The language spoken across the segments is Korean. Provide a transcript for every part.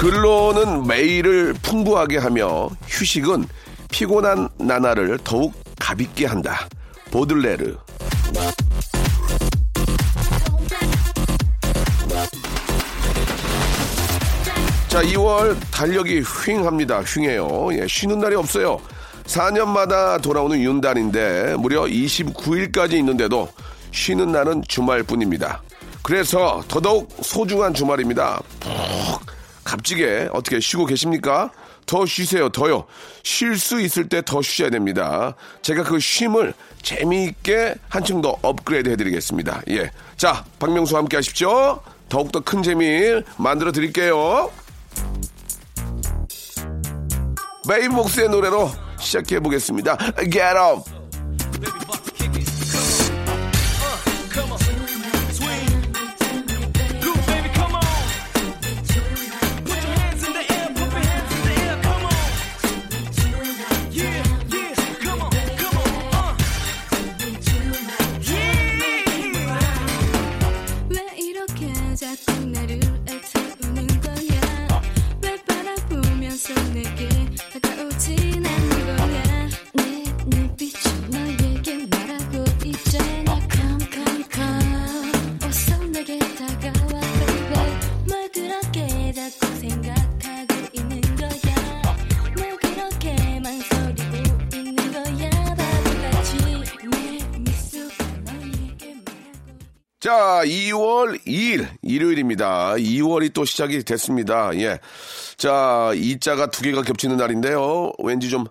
근로는 매일을 풍부하게 하며 휴식은 피곤한 나날을 더욱 가볍게 한다 보들레르 자, 2월 달력이 휑합니다. 휑해요. 예, 쉬는 날이 없어요. 4년마다 돌아오는 윤달인데 무려 29일까지 있는데도 쉬는 날은 주말뿐입니다. 그래서 더더욱 소중한 주말입니다. 푹 값지게 어떻게 쉬고 계십니까? 더 쉬세요, 더요. 쉴 수 있을 때 더 쉬어야 됩니다. 제가 그 쉼을 재미있게 한층 더 업그레이드 해드리겠습니다. 예. 자, 박명수와 함께 하십시오. 더욱더 큰 재미 만들어 드릴게요. 베이브복스의 노래로 시작해 보겠습니다. Get up. 2월 2일, 일요일입니다. 2월이 또 시작이 됐습니다. 예. 자, 이 자가 두 개가 겹치는 날인데요. 왠지 좀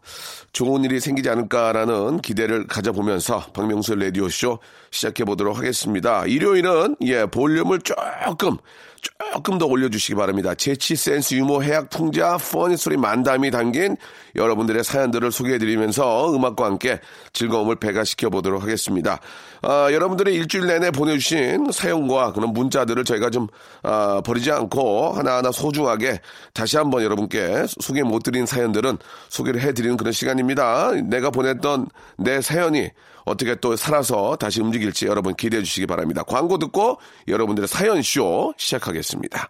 좋은 일이 생기지 않을까라는 기대를 가져보면서 박명수의 라디오쇼 시작해 보도록 하겠습니다. 일요일은, 예, 볼륨을 조금, 조금 더 올려주시기 바랍니다. 재치, 센스, 유머, 해학, 풍자, 퍼니 소리 만담이 담긴 여러분들의 사연들을 소개해드리면서 음악과 함께 즐거움을 배가시켜 보도록 하겠습니다. 아, 여러분들의 일주일 내내 보내주신 사연과 그런 문자들을 저희가 좀 아, 버리지 않고 하나하나 소중하게 다시 한번 여러분께 소개 못 드린 사연들은 소개를 해드리는 그런 시간입니다. 내가 보냈던 내 사연이 어떻게 또 살아서 다시 움직일지 여러분 기대해 주시기 바랍니다. 광고 듣고 여러분들의 사연쇼 시작하겠습니다.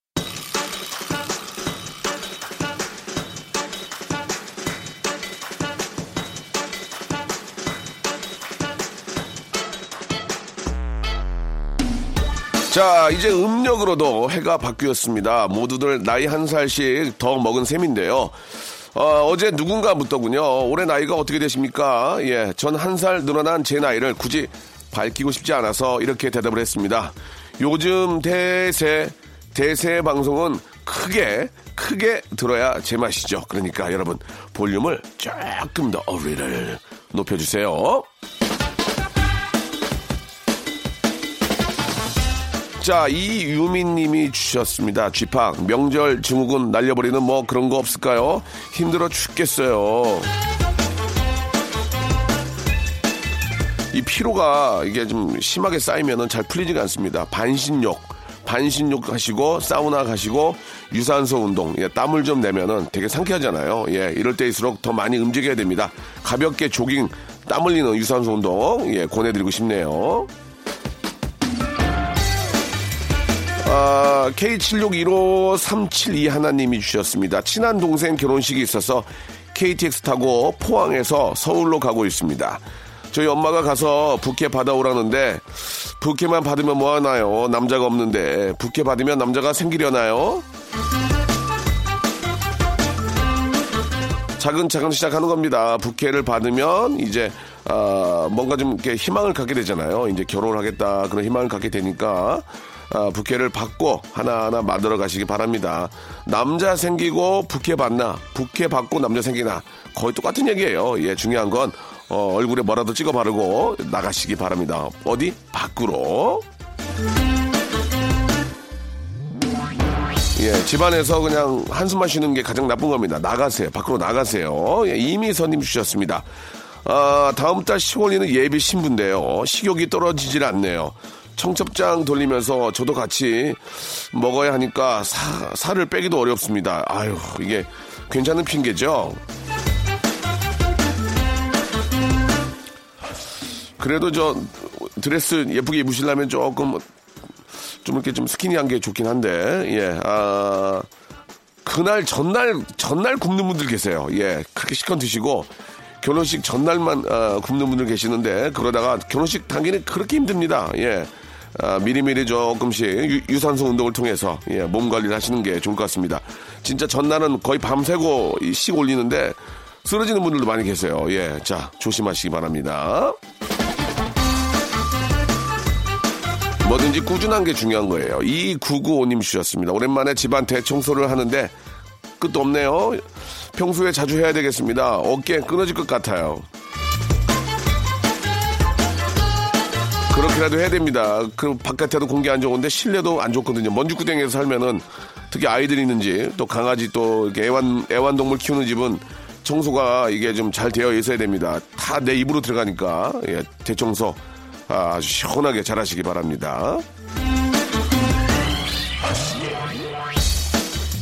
자, 이제 음력으로도 해가 바뀌었습니다. 모두들 나이 한 살씩 더 먹은 셈인데요. 어, 제 누군가 묻더군요. 올해 나이가 어떻게 되십니까? 예, 전 한 살 늘어난 제 나이를 굳이 밝히고 싶지 않아서 이렇게 대답을 했습니다. 요즘 대세, 대세 방송은 크게, 크게 들어야 제맛이죠. 그러니까 여러분, 볼륨을 조금 더 어리를 높여주세요. 자, 이유민 님이 주셨습니다. 쥐팍, 명절 증후군 날려버리는 뭐 그런 거 없을까요? 힘들어 죽겠어요. 이 피로가 이게 좀 심하게 쌓이면은 잘 풀리지가 않습니다. 반신욕, 반신욕 하시고, 사우나 가시고, 유산소 운동, 예, 땀을 좀 내면은 되게 상쾌하잖아요. 예, 이럴 때일수록 더 많이 움직여야 됩니다. 가볍게 조깅, 땀 흘리는 유산소 운동, 예, 권해드리고 싶네요. 아, K76153722 하나님이 주셨습니다. 친한 동생 결혼식이 있어서 KTX 타고 포항에서 서울로 가고 있습니다. 저희 엄마가 가서 부케 받아오라는데 부케만 받으면 뭐 하나요? 남자가 없는데 부케 받으면 남자가 생기려나요? 차근차근 시작하는 겁니다. 부케를 받으면 이제 아, 뭔가 좀 이렇게 희망을 갖게 되잖아요. 이제 결혼을 하겠다 그런 희망을 갖게 되니까 아, 부케를 받고 하나하나 만들어 가시기 바랍니다. 남자 생기고 부케 받나, 부케 받고 남자 생기나 거의 똑같은 얘기예요. 예, 중요한 건 어, 얼굴에 뭐라도 찍어 바르고 나가시기 바랍니다. 어디? 밖으로. 예, 집안에서 그냥 한숨만 쉬는 게 가장 나쁜 겁니다. 나가세요. 밖으로 나가세요. 예, 이미선님 주셨습니다. 아, 다음 달 10월에는 예비 신부인데요. 식욕이 떨어지질 않네요. 청첩장 돌리면서 저도 같이 먹어야 하니까 사, 살을 빼기도 어렵습니다. 아유, 이게 괜찮은 핑계죠? 그래도 저 드레스 예쁘게 입으시려면 조금 좀 이렇게 좀 스키니한 게 좋긴 한데, 예, 아, 그날 전날, 전날 굶는 분들 계세요. 예, 그렇게 시간 드시고, 결혼식 전날만 아, 굶는 분들 계시는데, 그러다가 결혼식 당일에 그렇게 힘듭니다. 예. 아, 미리미리 조금씩 유, 산소 운동을 통해서 예, 몸 관리를 하시는 게 좋을 것 같습니다. 진짜 전날은 거의 밤새고 이식 올리는데 쓰러지는 분들도 많이 계세요. 예, 자 조심하시기 바랍니다. 뭐든지 꾸준한 게 중요한 거예요. 2995님 주셨습니다. 오랜만에 집안 대청소를 하는데 끝도 없네요. 평소에 자주 해야 되겠습니다. 어깨 끊어질 것 같아요. 그렇게라도 해야 됩니다. 그 바깥에도 공기 안 좋은데 실내도 안 좋거든요. 먼지구덩이에서 살면은 특히 아이들이 있는지 또 강아지 또 애완 애완동물 키우는 집은 청소가 이게 좀 잘 되어 있어야 됩니다. 다 내 입으로 들어가니까 예, 대청소 아, 아주 시원하게 잘하시기 바랍니다.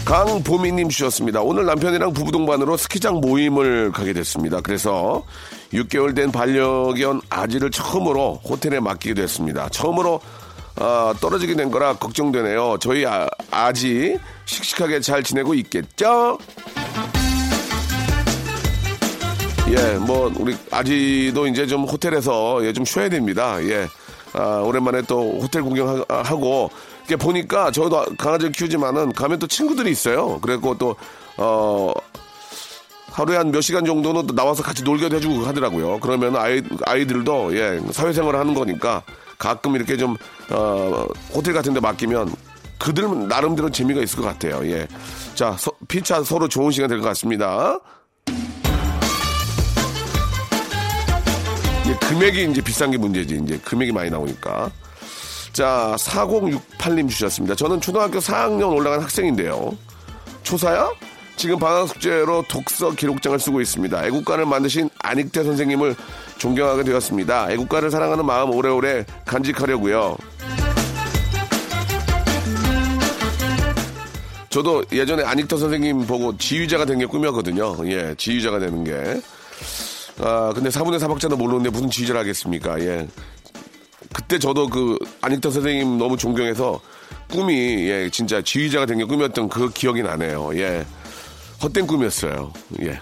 강보미님 주셨습니다. 오늘 남편이랑 부부 동반으로 스키장 모임을 가게 됐습니다. 그래서 6개월 된 반려견 아지를 처음으로 호텔에 맡기게 됐습니다. 처음으로 아, 떨어지게 된 거라 걱정되네요. 저희 아, 아지 씩씩하게 잘 지내고 있겠죠? 예, 뭐 우리 아지도 이제 좀 호텔에서 예, 좀 쉬어야 됩니다. 예. 아, 오랜만에 또 호텔 구경하고 보니까 저도 강아지를 키우지만은 가면 또 친구들이 있어요. 그래고 또 어. 하루에 한 몇 시간 정도는 또 나와서 같이 놀게도 해주고 하더라고요. 그러면 아이, 아이들도, 예, 사회생활을 하는 거니까 가끔 이렇게 좀, 어, 호텔 같은 데 맡기면 그들 나름대로 재미가 있을 것 같아요. 예. 자, 서- 피차 서로 좋은 시간 될 것 같습니다. 금액이 이제 비싼 게 문제지. 이제 금액이 많이 나오니까. 자, 4068님 주셨습니다. 저는 초등학교 4학년 올라간 학생인데요. 초사야? 지금 방학 숙제로 독서 기록장을 쓰고 있습니다. 애국가를 만드신 안익태 선생님을 존경하게 되었습니다. 애국가를 사랑하는 마음 오래오래 간직하려고요. 저도 예전에 안익태 선생님 보고 지휘자가 된 게 꿈이었거든요. 예, 지휘자가 되는 게. 아, 근데 사분의 사박자도 모르는데 무슨 지휘자를 하겠습니까? 예. 그때 저도 그 안익태 선생님 너무 존경해서 꿈이 예, 진짜 지휘자가 된 게 꿈이었던 그 기억이 나네요. 예. 헛된 꿈이었어요. 예.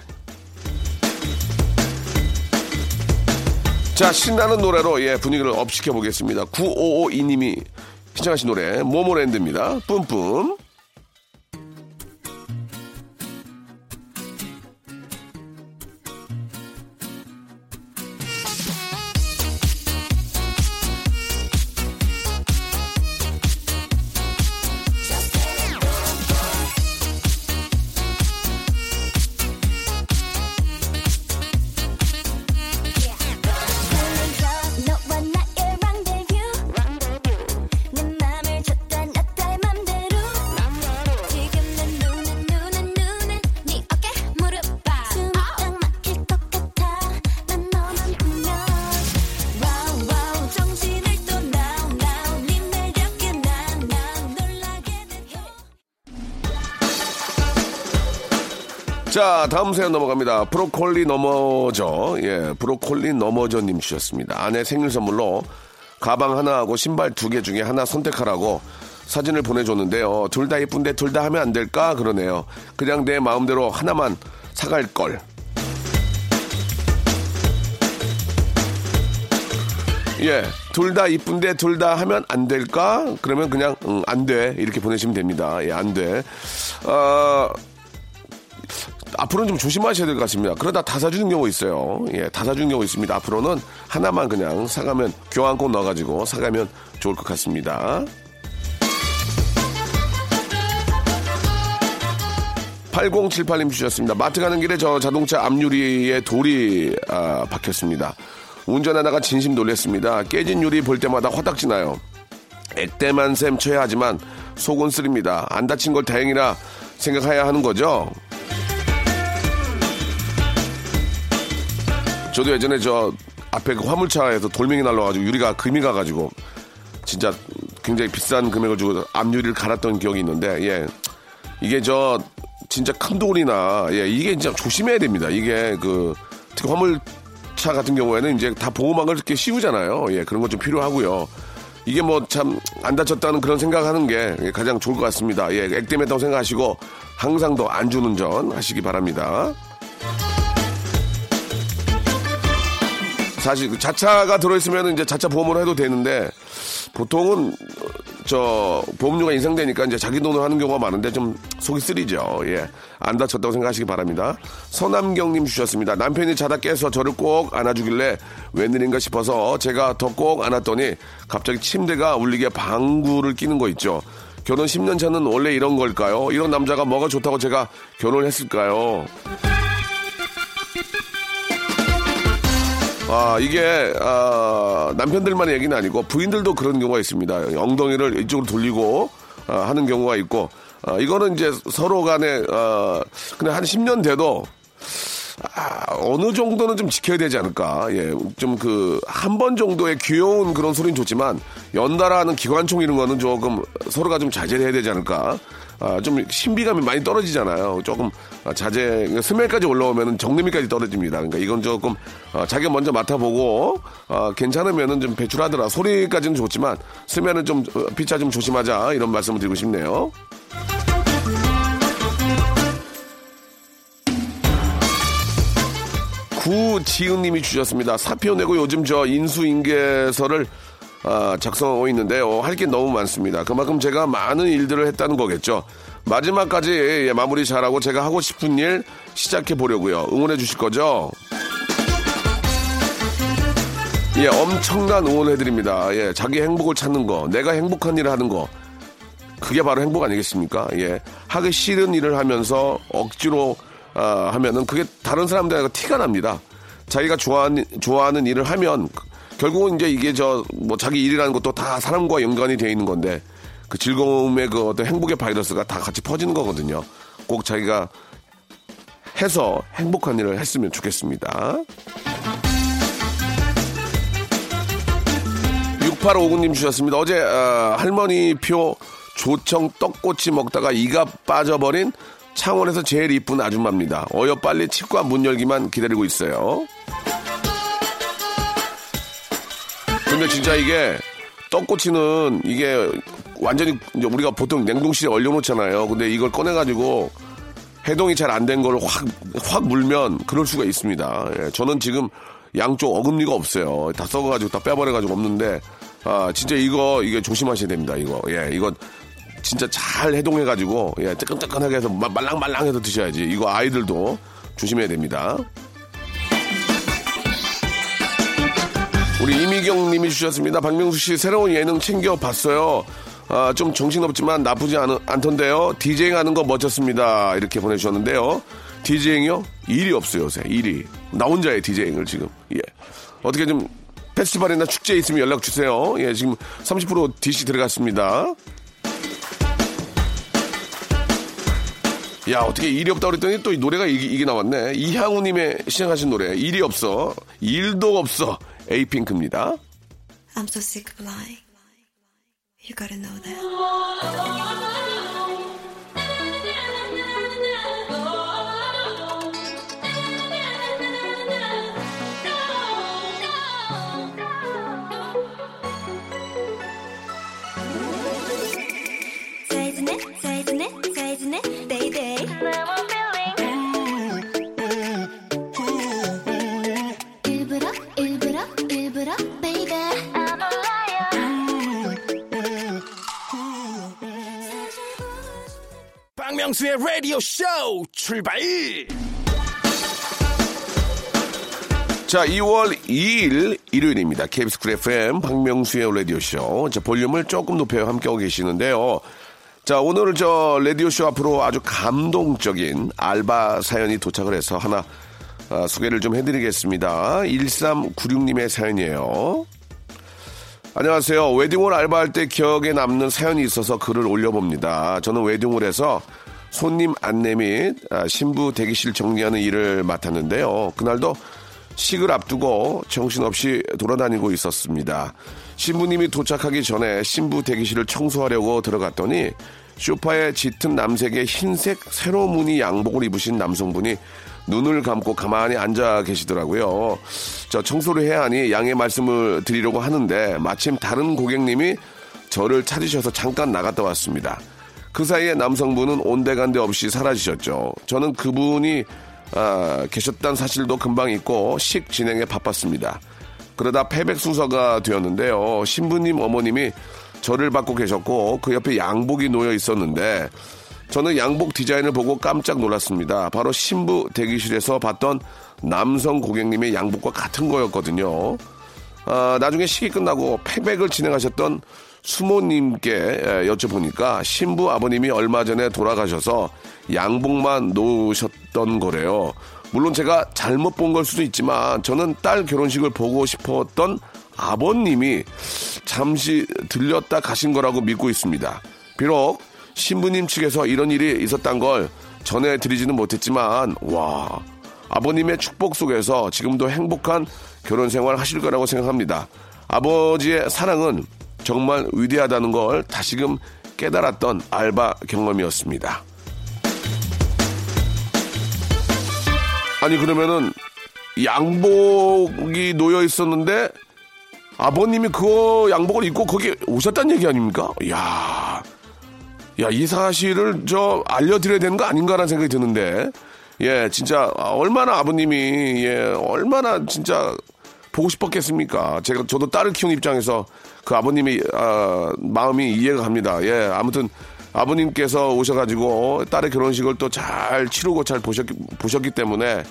자, 신나는 노래로 예, 분위기를 up 시켜 보겠습니다. 9552님이 신청하신 노래 모모랜드입니다. 뿜뿜. 자, 다음 사연 넘어갑니다. 브로콜리 넘어져. 예, 브로콜리 넘어져님 주셨습니다. 아내 생일 선물로 가방 하나하고 신발 두 개 중에 하나 선택하라고 사진을 보내줬는데요. 둘 다 예쁜데 둘 다 하면 안 될까? 그러네요. 그냥 내 마음대로 하나만 사갈 걸. 예, 둘 다 이쁜데 둘 다 하면 안 될까? 그러면 그냥 응, 안 돼. 이렇게 보내시면 됩니다. 예, 안 돼. 어, 앞으로는 좀 조심하셔야 될 것 같습니다. 그러다 다 사주는 경우 있어요. 예, 다 사주는 경우 있습니다. 앞으로는 하나만 그냥 사가면 교환권 넣어가지고 사가면 좋을 것 같습니다. 8078님 주셨습니다. 마트 가는 길에 저 자동차 앞유리에 돌이 아, 박혔습니다. 운전하다가 진심 놀랐습니다. 깨진 유리 볼 때마다 화딱지 나요. 액땜한 셈 쳐야 하지만 속은 쓰립니다. 안 다친 걸 다행이라 생각해야 하는 거죠. 저도 예전에 저 앞에 그 화물차에서 돌멩이 날라가지고 유리가 금이 가가지고 진짜 굉장히 비싼 금액을 주고 앞유리를 갈았던 기억이 있는데 예 이게 저 진짜 큰 돌이나 예 이게 진짜 조심해야 됩니다. 이게 그 특히 화물차 같은 경우에는 이제 다 보호막을 이렇게 씌우잖아요. 예 그런 것 좀 필요하고요. 이게 뭐 참 안 다쳤다는 그런 생각하는 게 가장 좋을 것 같습니다. 예 액땜했다고 생각하시고 항상 더 안전운전 하시기 바랍니다. 사실 그 자차가 들어있으면 이제 자차 보험으로 해도 되는데 보통은 저 보험료가 인상되니까 이제 자기 돈으로 하는 경우가 많은데 좀 속이 쓰리죠. 예. 안 다쳤다고 생각하시기 바랍니다. 서남경님 주셨습니다. 남편이 자다 깨서 저를 꼭 안아주길래 웬일인가 싶어서 제가 더 꼭 안았더니 갑자기 침대가 울리게 방구를 끼는 거 있죠. 결혼 10년 차는 원래 이런 걸까요? 이런 남자가 뭐가 좋다고 제가 결혼을 했을까요? 아, 이게, 아, 남편들만의 얘기는 아니고 부인들도 그런 경우가 있습니다. 엉덩이를 이쪽으로 돌리고 아, 하는 경우가 있고, 아, 이거는 이제 서로 간에, 아, 그냥 한 10년 돼도 아, 어느 정도는 좀 지켜야 되지 않을까. 예, 좀 그, 한 번 정도의 귀여운 그런 소리는 좋지만, 연달아 하는 기관총 이런 거는 조금 서로가 좀 자제를 해야 되지 않을까. 아, 좀 신비감이 많이 떨어지잖아요. 조금 아, 자제, 스멜까지 올라오면 정내미까지 떨어집니다. 그러니까 이건 조금 아, 자기가 먼저 맡아보고 아, 괜찮으면은 좀 배출하더라. 소리까지는 좋지만 스멜은 좀 어, 피차 좀 조심하자 이런 말씀을 드리고 싶네요. 구지은님이 주셨습니다. 사표 내고 요즘 저 인수인계서를 아, 작성하고 있는데요. 할 게 너무 많습니다. 그만큼 제가 많은 일들을 했다는 거겠죠. 마지막까지 예, 마무리 잘하고 제가 하고 싶은 일 시작해 보려고요. 응원해 주실 거죠? 예, 엄청난 응원해 드립니다. 예, 자기 행복을 찾는 거, 내가 행복한 일을 하는 거. 그게 바로 행복 아니겠습니까? 예. 하기 싫은 일을 하면서 억지로 아, 하면은 그게 다른 사람들한테 티가 납니다. 자기가 좋아하는, 좋아하는 일을 하면 결국은 이제 이게 저 뭐 자기 일이라는 것도 다 사람과 연관이 되어 있는 건데 그 즐거움의 그 어떤 행복의 바이러스가 다 같이 퍼지는 거거든요. 꼭 자기가 해서 행복한 일을 했으면 좋겠습니다. 6859님 주셨습니다. 어제 어, 할머니 표 조청 떡꼬치 먹다가 이가 빠져버린 창원에서 제일 이쁜 아줌마입니다. 어여 빨리 치과 문 열기만 기다리고 있어요. 근데 진짜 이게 떡꼬치는 이게 완전히 우리가 보통 냉동실에 얼려놓잖아요. 근데 이걸 꺼내가지고 해동이 잘 안된걸 확, 확 물면 그럴 수가 있습니다. 예, 저는 지금 양쪽 어금니가 없어요. 다 썩어가지고 다 빼버려가지고 없는데, 아, 진짜 이거, 이게 조심하셔야 됩니다. 이거. 예, 이거 진짜 잘 해동해가지고, 예, 뜨끈뜨끈하게 해서 마- 말랑말랑 해서 드셔야지. 이거 아이들도 조심해야 됩니다. 우리 이미경 님이 주셨습니다. 박명수 씨 새로운 예능 챙겨봤어요. 아, 좀 정신없지만 나쁘지 않, 않던데요. 디제잉 하는 거 멋졌습니다. 이렇게 보내주셨는데요. 디제잉이요? 일이 없어요, 요새. 일이. 나 혼자의 디제잉을 지금. 예. 어떻게 좀 페스티벌이나 축제 있으면 연락 주세요. 예, 지금 30% DC 들어갔습니다. 야, 어떻게 일이 없다 그랬더니 또 이 노래가 이게, 이게 나왔네. 이향우님의 시작하신 노래. 일이 없어. 일도 없어. 에이핑크입니다. I'm so sick of lying. You gotta know that. 사이즈네 사이즈네 사이즈네 박명수의 라디오 쇼 출발! 자, 2월 2일 일요일입니다. KBS 쿨 FM 박명수의 라디오쇼. 자, 볼륨을 조금 높여 함께하고 계시는데요. 자, 오늘 저 라디오쇼 앞으로 아주 감동적인 알바 사연이 도착을 해서 하나 아, 소개를 좀 해드리겠습니다. 1396님의 사연이에요. 안녕하세요. 웨딩홀 알바할 때 기억에 남는 사연이 있어서 글을 올려봅니다. 저는 웨딩홀에서 손님 안내 및 아, 신부 대기실 정리하는 일을 맡았는데요. 그날도 식을 앞두고 정신없이 돌아다니고 있었습니다. 신부님이 도착하기 전에 신부 대기실을 청소하려고 들어갔더니 쇼파에 짙은 남색의 흰색 세로 무늬 양복을 입으신 남성분이 눈을 감고 가만히 앉아 계시더라고요. 저 청소를 해야 하니 양해 말씀을 드리려고 하는데 마침 다른 고객님이 저를 찾으셔서 잠깐 나갔다 왔습니다. 그 사이에 남성분은 온데간데 없이 사라지셨죠. 저는 그분이 아, 계셨다는 사실도 금방 잊고 식 진행에 바빴습니다. 그러다 패백 순서가 되었는데요. 신부님 어머님이 저를 받고 계셨고 그 옆에 양복이 놓여 있었는데 저는 양복 디자인을 보고 깜짝 놀랐습니다. 바로 신부 대기실에서 봤던 남성 고객님의 양복과 같은 거였거든요. 아, 나중에 식이 끝나고 패백을 진행하셨던 수모님께 에, 여쭤보니까 신부 아버님이 얼마 전에 돌아가셔서 양복만 놓으셨던 거래요. 물론 제가 잘못 본 걸 수도 있지만 저는 딸 결혼식을 보고 싶었던 아버님이 잠시 들렸다 가신 거라고 믿고 있습니다. 비록 신부님 측에서 이런 일이 있었단 걸 전해드리지는 못했지만 와 아버님의 축복 속에서 지금도 행복한 결혼 생활 하실 거라고 생각합니다. 아버지의 사랑은 정말 위대하다는 걸 다시금 깨달았던 알바 경험이었습니다. 아니 그러면은 양복이 놓여 있었는데 아버님이 그 양복을 입고 거기 오셨다는 얘기 아닙니까? 야, 야, 이 사실을 저 알려드려야 되는 거 아닌가라는 생각이 드는데, 예, 진짜 얼마나 아버님이 예, 얼마나 진짜 보고 싶었겠습니까? 제가 저도 딸을 키우는 입장에서 그 아버님이 아, 마음이 이해가 갑니다. 예, 아무튼 아버님께서 오셔가지고 딸의 결혼식을 또 잘 치르고 잘 보셨기, 보셨기 때문에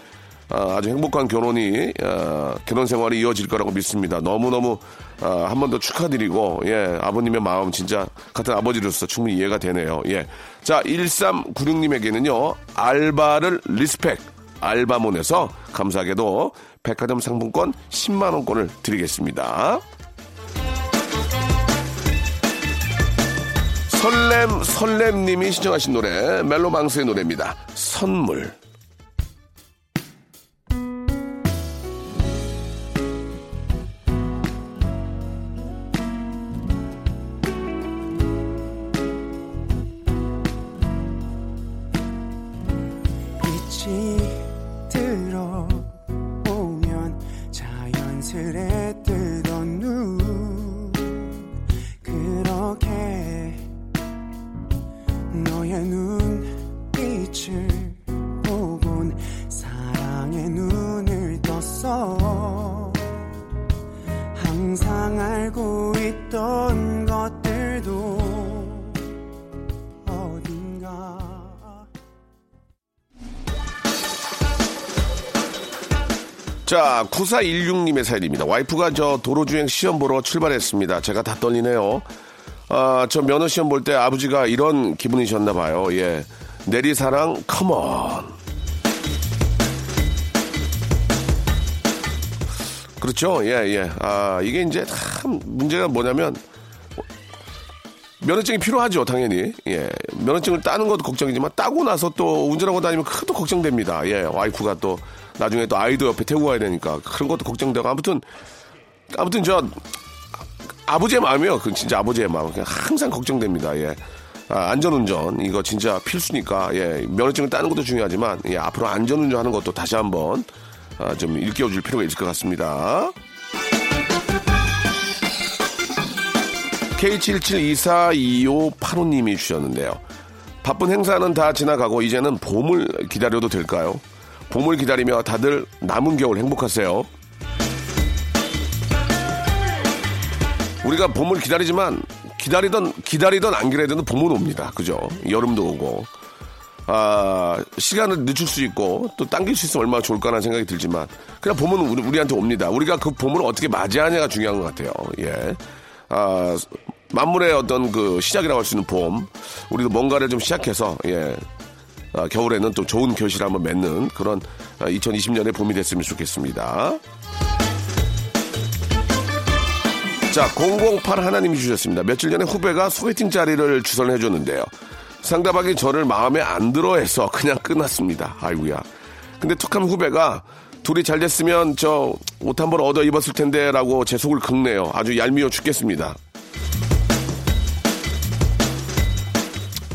아, 아주 행복한 결혼이 아, 결혼 생활이 이어질 거라고 믿습니다. 너무 너무 한번 더 축하드리고 예 아버님의 마음 진짜 같은 아버지로서 충분히 이해가 되네요. 예, 자 1396님에게는요 알바를 respect 알바몬에서 감사하게도 백화점 상품권 10만 원권을 드리겠습니다. 설렘 설렘님이 신청하신 노래 멜로망스의 노래입니다. 선물. 자, 9416님의 사연입니다. 와이프가 저 도로주행 시험 보러 출발했습니다. 제가 다 떨리네요. 아, 저 면허 시험 볼 때 아버지가 이런 기분이셨나 봐요. 예. 내리사랑, 컴온. 그렇죠. 예, 예. 아, 이게 이제 참 문제가 뭐냐면 면허증이 필요하죠, 당연히. 예. 면허증을 따는 것도 걱정이지만 따고 나서 또 운전하고 다니면 그것도 걱정됩니다. 예. 와이프가 또 나중에 또 아이도 옆에 태우고 가야 되니까 그런 것도 걱정되고 아무튼 아무튼 저 아버지의 마음이요. 그 진짜 아버지의 마음. 그냥 항상 걱정됩니다. 예. 아, 안전운전 이거 진짜 필수니까 예. 면허증을 따는 것도 중요하지만 예. 앞으로 안전운전 하는 것도 다시 한번 아, 좀 일깨워 줄 필요가 있을 것 같습니다. K77242585님이 주셨는데요. 바쁜 행사는 다 지나가고 이제는 봄을 기다려도 될까요? 봄을 기다리며 다들 남은 겨울 행복하세요. 우리가 봄을 기다리지만 기다리던 기다리던 안 기다리던 봄은 옵니다. 그죠? 여름도 오고. 아, 시간을 늦출 수 있고 또 당길 수 있으면 얼마나 좋을까라는 생각이 들지만 그냥 봄은 우리, 우리한테 옵니다. 우리가 그 봄을 어떻게 맞이하냐가 중요한 것 같아요. 예. 아, 만물의 어떤 그 시작이라고 할 수 있는 봄. 우리도 뭔가를 좀 시작해서 예. 아, 겨울에는 또 좋은 결실을 한번 맺는 그런 2020년의 봄이 됐으면 좋겠습니다. 자, 008 하나님이 주셨습니다. 며칠 전에 후배가 소개팅 자리를 주선해 줬는데요. 상대방이 저를 마음에 안 들어 해서 그냥 끝났습니다. 아이고야. 근데 툭하면 후배가 둘이 잘 됐으면 저 옷 한 벌 얻어 입었을 텐데 라고 제 속을 긁네요. 아주 얄미워 죽겠습니다.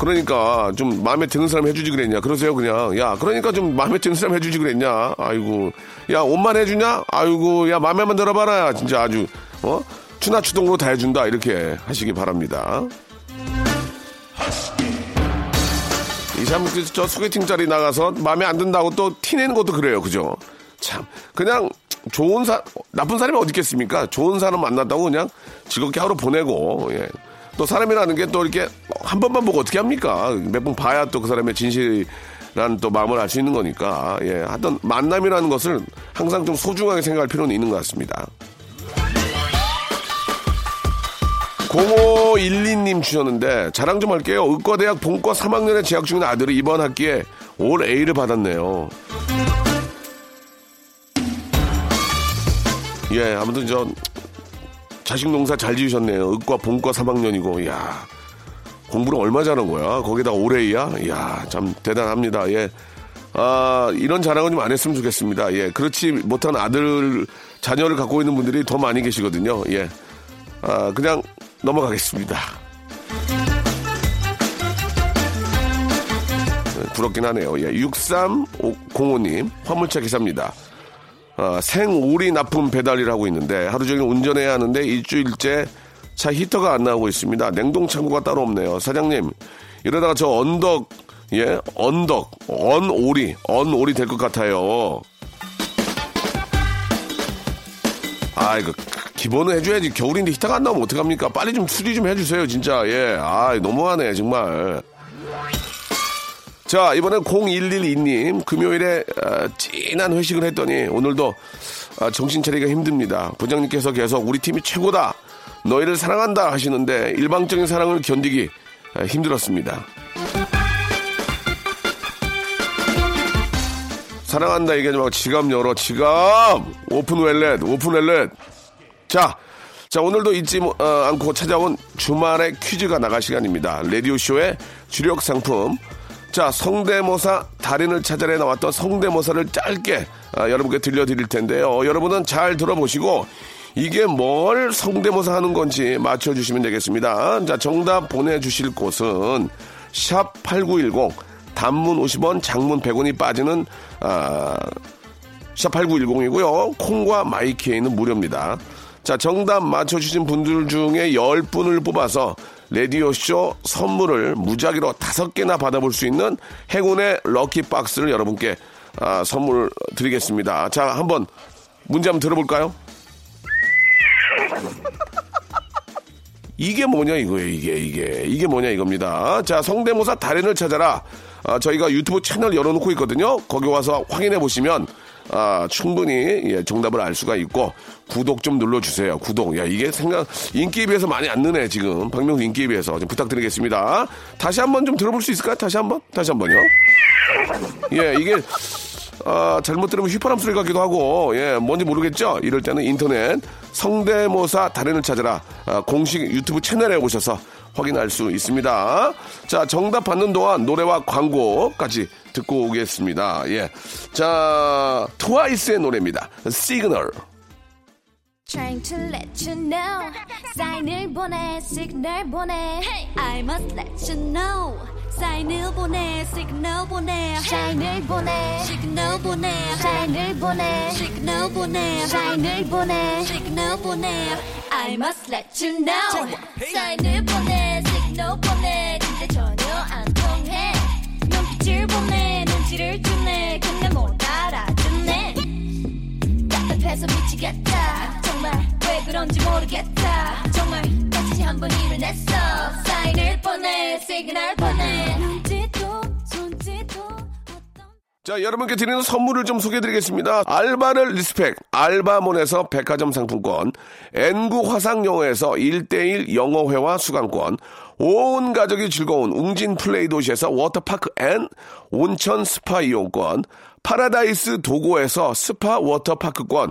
그러니까 좀 마음에 드는 사람 해주지 그랬냐. 그러세요 그냥. 야 그러니까 좀 마음에 드는 사람 해주지 그랬냐. 아이고. 야 옷만 해주냐? 아이고 야 마음에만 들어봐라. 진짜 아주 어? 추나 추동으로 다 해준다. 이렇게 하시기 바랍니다. 이 사람 저 소개팅 자리 나가서 마음에 안 든다고 또 티내는 것도 그래요. 그죠? 참. 그냥 좋은 사 나쁜 사람이 어디 있겠습니까? 좋은 사람 만났다고 그냥 즐겁게 하루 보내고 예. 또 사람이라는 게 또 이렇게 한 번만 보고 어떻게 합니까? 몇 번 봐야 또 그 사람의 진실이라는 또 마음을 알 수 있는 거니까. 예. 하여튼 만남이라는 것을 항상 좀 소중하게 생각할 필요는 있는 것 같습니다. 0512님 주셨는데 자랑 좀 할게요. 의과대학 본과 3학년에 재학 중인 아들이 이번 학기에 올 A를 받았네요. 예, 아무튼 저 자식 농사 잘 지으셨네요. 의과 본과 3학년이고, 야 공부를 얼마 잘한 거야? 거기다 올해야? 이야, 참 대단합니다. 예. 아, 이런 자랑은 좀 안 했으면 좋겠습니다. 예. 그렇지 못한 아들, 자녀를 갖고 있는 분들이 더 많이 계시거든요. 예. 아, 그냥 넘어가겠습니다. 네, 부럽긴 하네요. 예. 6305님, 화물차 기사입니다. 어, 생오리 납품 배달일 하고 있는데 하루 종일 운전해야 하는데 일주일째 차 히터가 안 나오고 있습니다. 냉동 창고가 따로 없네요. 사장님 이러다가 저 언덕 예 언덕 언오리 언오리 될 것 같아요. 아 이거 기본은 해줘야지 겨울인데 히터가 안 나오면 어떡합니까? 빨리 좀 수리 좀 해주세요 진짜 예 아 너무하네 정말. 자, 이번엔 0112님, 금요일에 어, 진한 회식을 했더니 오늘도 어, 정신 차리기가 힘듭니다. 부장님께서 계속 우리 팀이 최고다. 너희를 사랑한다 하시는데 일방적인 사랑을 견디기 어, 힘들었습니다. 사랑한다 얘기하지 말고 지갑 열어, 지갑! open wallet, open wallet. 자, 자, 오늘도 잊지 모- 어, 않고 찾아온 주말의 퀴즈가 나갈 시간입니다. 라디오쇼의 주력 상품. 자, 성대모사 달인을 찾아내 나왔던 성대모사를 짧게 아, 여러분께 들려드릴 텐데요. 여러분은 잘 들어보시고 이게 뭘 성대모사 하는 건지 맞춰주시면 되겠습니다. 자, 정답 보내주실 곳은 샵 8910 단문 50원, 장문 100원이 빠지는 아, 샵 8910이고요. 콩과 마이키에는 무료입니다. 자, 정답 맞춰주신 분들 중에 10분을 뽑아서 라디오쇼 선물을 무작위로 다섯 개나 받아볼 수 있는 행운의 럭키박스를 여러분께 아, 선물 드리겠습니다. 자, 한번 문제 한번 들어볼까요? 이게 뭐냐 이거예요 이게 이게 이게 뭐냐 이겁니다 자 성대모사 달인을 찾아라 아, 저희가 유튜브 채널 열어놓고 있거든요 거기 와서 확인해 보시면 아, 충분히 예, 정답을 알 수가 있고 구독 좀 눌러주세요. 구독. 야 이게 생각 인기에 비해서 많이 안 느네 지금. 박명수 인기에 비해서. 좀 부탁드리겠습니다. 다시 한번 좀 들어볼 수 있을까요? 다시 한번? 다시 한번요? 예 이게 아, 잘못 들으면 휘파람 소리 같기도 하고, 예, 뭔지 모르겠죠? 이럴 때는 인터넷 성대모사 달인을 찾아라. 아, 공식 유튜브 채널에 오셔서 확인할 수 있습니다. 자, 정답 받는 동안 노래와 광고까지 듣고 오겠습니다. 예. 자, 트와이스의 노래입니다. 시그널. Trying to let you know 사인을 보내 시그널 보내 I must let you know 사인을 보내 시그널 보내. 사인을 보내. 시그널 보내. 사인을 보내. 시그널 보내. 사인을 보내. 시그널 보내. I must let you know. 사인을 보내 시그널 보내. 근데 전혀 안 통해. 눈빛을 보내 눈치를 주네. 근데 못 알아듣네. 답답해서 미치겠다. 정말 왜 그런지 모르겠다. 정말 다시 한번 일을 냈어. 사인을 보내 시그널 보내. 눈짓도 손짓도 자, 여러분께 드리는 선물을 좀 소개해드리겠습니다. 알바를 respect, 알바몬에서 백화점 상품권, N구 화상영어에서 1대1 영어회화 수강권, 온 가족이 즐거운 웅진 플레이 도시에서 워터파크 and 온천 스파 이용권, 파라다이스 도고에서 스파 워터파크권,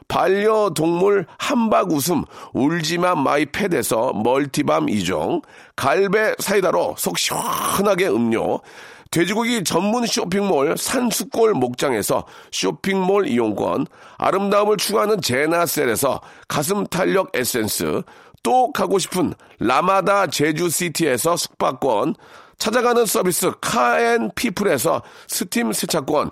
반려동물 함박 웃음 울지마 마이 펫에서 multi balm 2종, 갈배 사이다로 속 시원하게 음료, 돼지고기 전문 쇼핑몰 산수골 목장에서 쇼핑몰 이용권, 아름다움을 추구하는 제나셀에서 가슴 탄력 에센스, 또 가고 싶은 라마다 제주시티에서 숙박권, 찾아가는 서비스 카앤피플에서 스팀 세차권,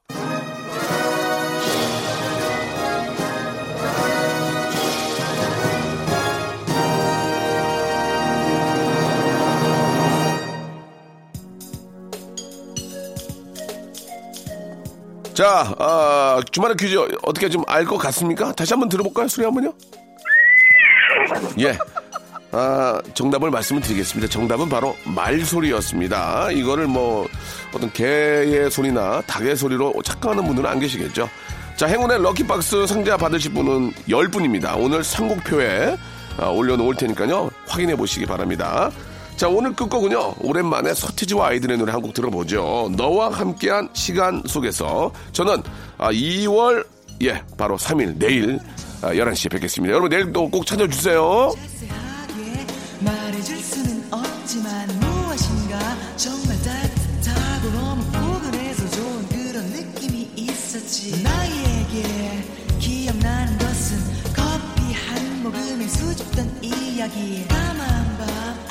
자, 아, 주말의 퀴즈 어떻게 좀 알 것 같습니까? 다시 한번 들어볼까요? 소리 한 번요. 예. 아, 정답을 말씀을 드리겠습니다. 정답은 바로 말소리였습니다. 이거를 뭐 어떤 개의 소리나 닭의 소리로 착각하는 분들은 안 계시겠죠. 자, 행운의 럭키박스 상자 받으실 분은 10분입니다. 오늘 선곡표에 아, 올려놓을 테니까요. 확인해 보시기 바랍니다. 자, 오늘 끝곡은요. 오랜만에 서태지와 아이들의 노래 한 곡 들어보죠. 너와 함께한 시간 속에서 저는 아, 2월 예, 바로 3일 내일 아, 11시에 뵙겠습니다. 여러분 내일도 꼭 찾아주세요. 무엇인가 정말 따뜻하고 포근해서 좋은 그런 느낌이 있었지 나에게 기억나는 것은 커피 한 모금에 수줍던 이야기 까만 밤